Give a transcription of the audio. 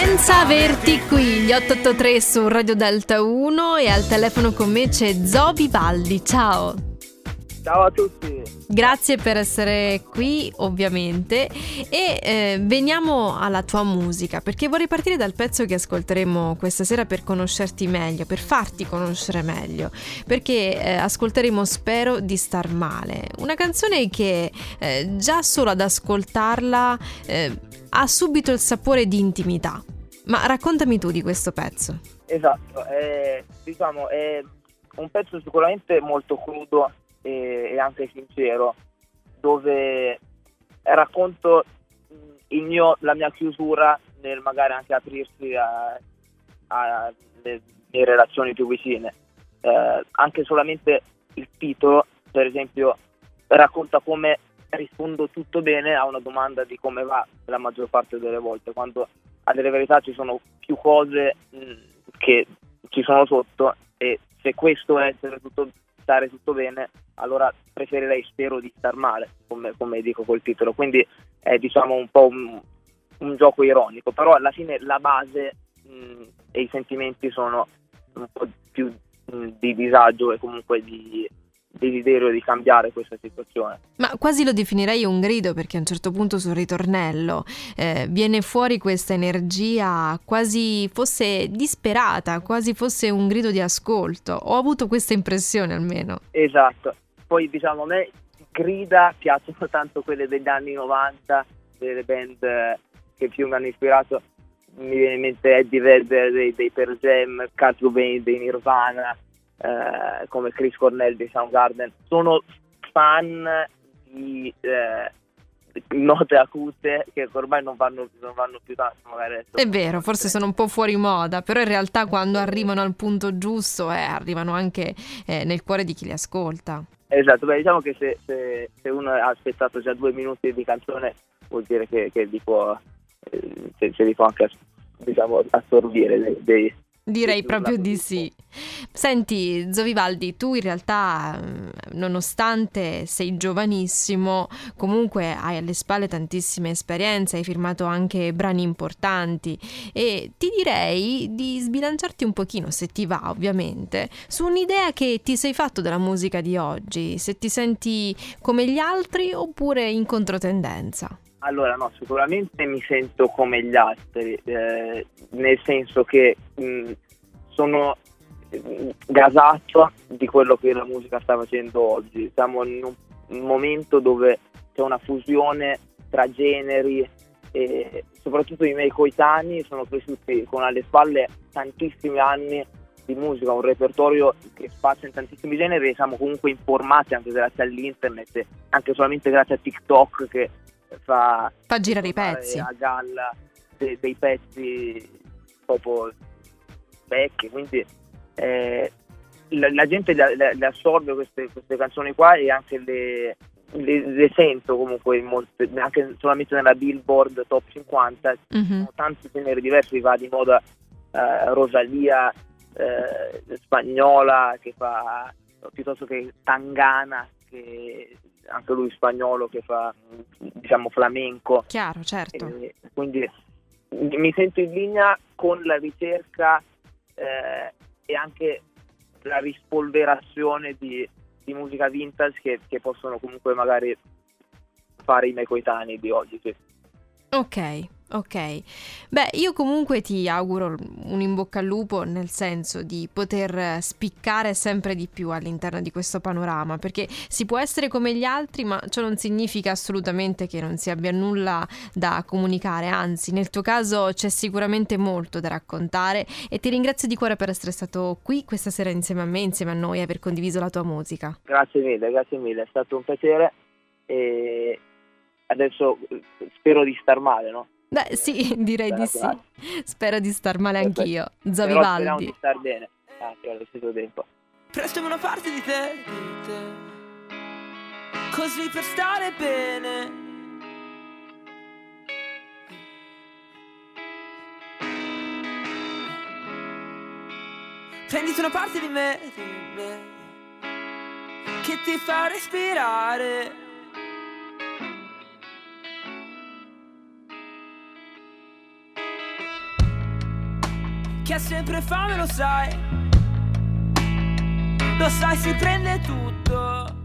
Senza averti qui, gli 883 su Radio Delta 1 e al telefono con me c'è Zobi Baldi. Ciao. Ciao a tutti. Grazie per essere qui, ovviamente. E eh, veniamo alla tua musica, perché vorrei partire dal pezzo che ascolteremo questa sera per conoscerti meglio, per farti conoscere meglio. Perché eh, ascolteremo Spero di star male. Una canzone che eh, già solo ad ascoltarla eh, ha subito il sapore di intimità. Ma raccontami tu di questo pezzo. Esatto, è, diciamo, è un pezzo sicuramente molto crudo e, e anche sincero, dove racconto mio, la mia chiusura nel magari anche aprirsi alle relazioni più vicine. Eh, anche solamente il titolo, per esempio, racconta come rispondo tutto bene a una domanda di come va la maggior parte delle volte, quando a delle verità ci sono più cose mh, che ci sono sotto e se questo è essere tutto, stare tutto bene, allora preferirei spero di star male, come, come dico col titolo. Quindi è diciamo un po' un, un gioco ironico, però alla fine la base mh, e i sentimenti sono un po' più mh, di disagio e comunque di desiderio di cambiare questa situazione. Ma quasi lo definirei un grido perché a un certo punto sul ritornello eh, viene fuori questa energia quasi fosse disperata, quasi fosse un grido di ascolto. Ho avuto questa impressione almeno. Esatto. Poi diciamo a me grida piacciono tanto quelle degli anni 90, delle band che più mi hanno ispirato. Mi viene in mente Eddie Vedder dei, dei Per Jam, Kurt Cobain dei Nirvana, eh, come Chris Cornell di Soundgarden, sono fan di eh, note acute che ormai non vanno, non vanno più tanto magari. È vero, forse sono un po' fuori moda, però in realtà quando arrivano al punto giusto eh, arrivano anche eh, nel cuore di chi li ascolta. Esatto, beh, diciamo che se, se, se, uno ha aspettato già due minuti di canzone vuol dire che, che li può, eh, se, se li può anche diciamo, assorbire dei, dei Direi proprio di sì. Senti, Zovivaldi, tu in realtà, nonostante sei giovanissimo, comunque hai alle spalle tantissime esperienze, hai firmato anche brani importanti e ti direi di sbilanciarti un pochino, se ti va ovviamente, su un'idea che ti sei fatto della musica di oggi, se ti senti come gli altri oppure in controtendenza. Allora, no, sicuramente mi sento come gli altri, eh, nel senso che mh, sono gasato di quello che la musica sta facendo oggi. Siamo in un momento dove c'è una fusione tra generi e soprattutto i miei coetanei sono cresciuti con alle spalle tantissimi anni di musica, un repertorio che spazia in tantissimi generi e siamo comunque informati anche grazie all'internet, anche solamente grazie a TikTok che fa, fa girare i pezzi a galla dei, dei pezzi proprio vecchi, quindi eh, la, la, gente le, assorbe queste, queste, canzoni qua e anche le, le, le sento comunque molte, anche solamente nella Billboard Top 50, mm-hmm. tanti generi diversi, va di moda eh, Rosalia, eh, spagnola che fa piuttosto che Tangana che anche lui spagnolo che fa diciamo flamenco. Chiaro, certo. E quindi mi sento in linea con la ricerca eh, e anche la rispolverazione di, di musica vintage che, che, possono comunque magari fare i miei coetanei di oggi. Sì. Ok, Ok, beh io comunque ti auguro un in bocca al lupo nel senso di poter spiccare sempre di più all'interno di questo panorama perché si può essere come gli altri ma ciò non significa assolutamente che non si abbia nulla da comunicare, anzi nel tuo caso c'è sicuramente molto da raccontare e ti ringrazio di cuore per essere stato qui questa sera insieme a me, insieme a noi e aver condiviso la tua musica. Grazie mille, grazie mille, è stato un piacere e adesso spero di star male, no? Beh, sì, direi di sì. Spero di star male anch'io. Zovivaldi. Speriamo di star bene anche allo stesso tempo. Prestami una parte di te, di te. Così per stare bene. Prenditi una parte di me, di me, che ti fa respirare. Che ha sempre fame, lo sai. Lo sai, si prende tutto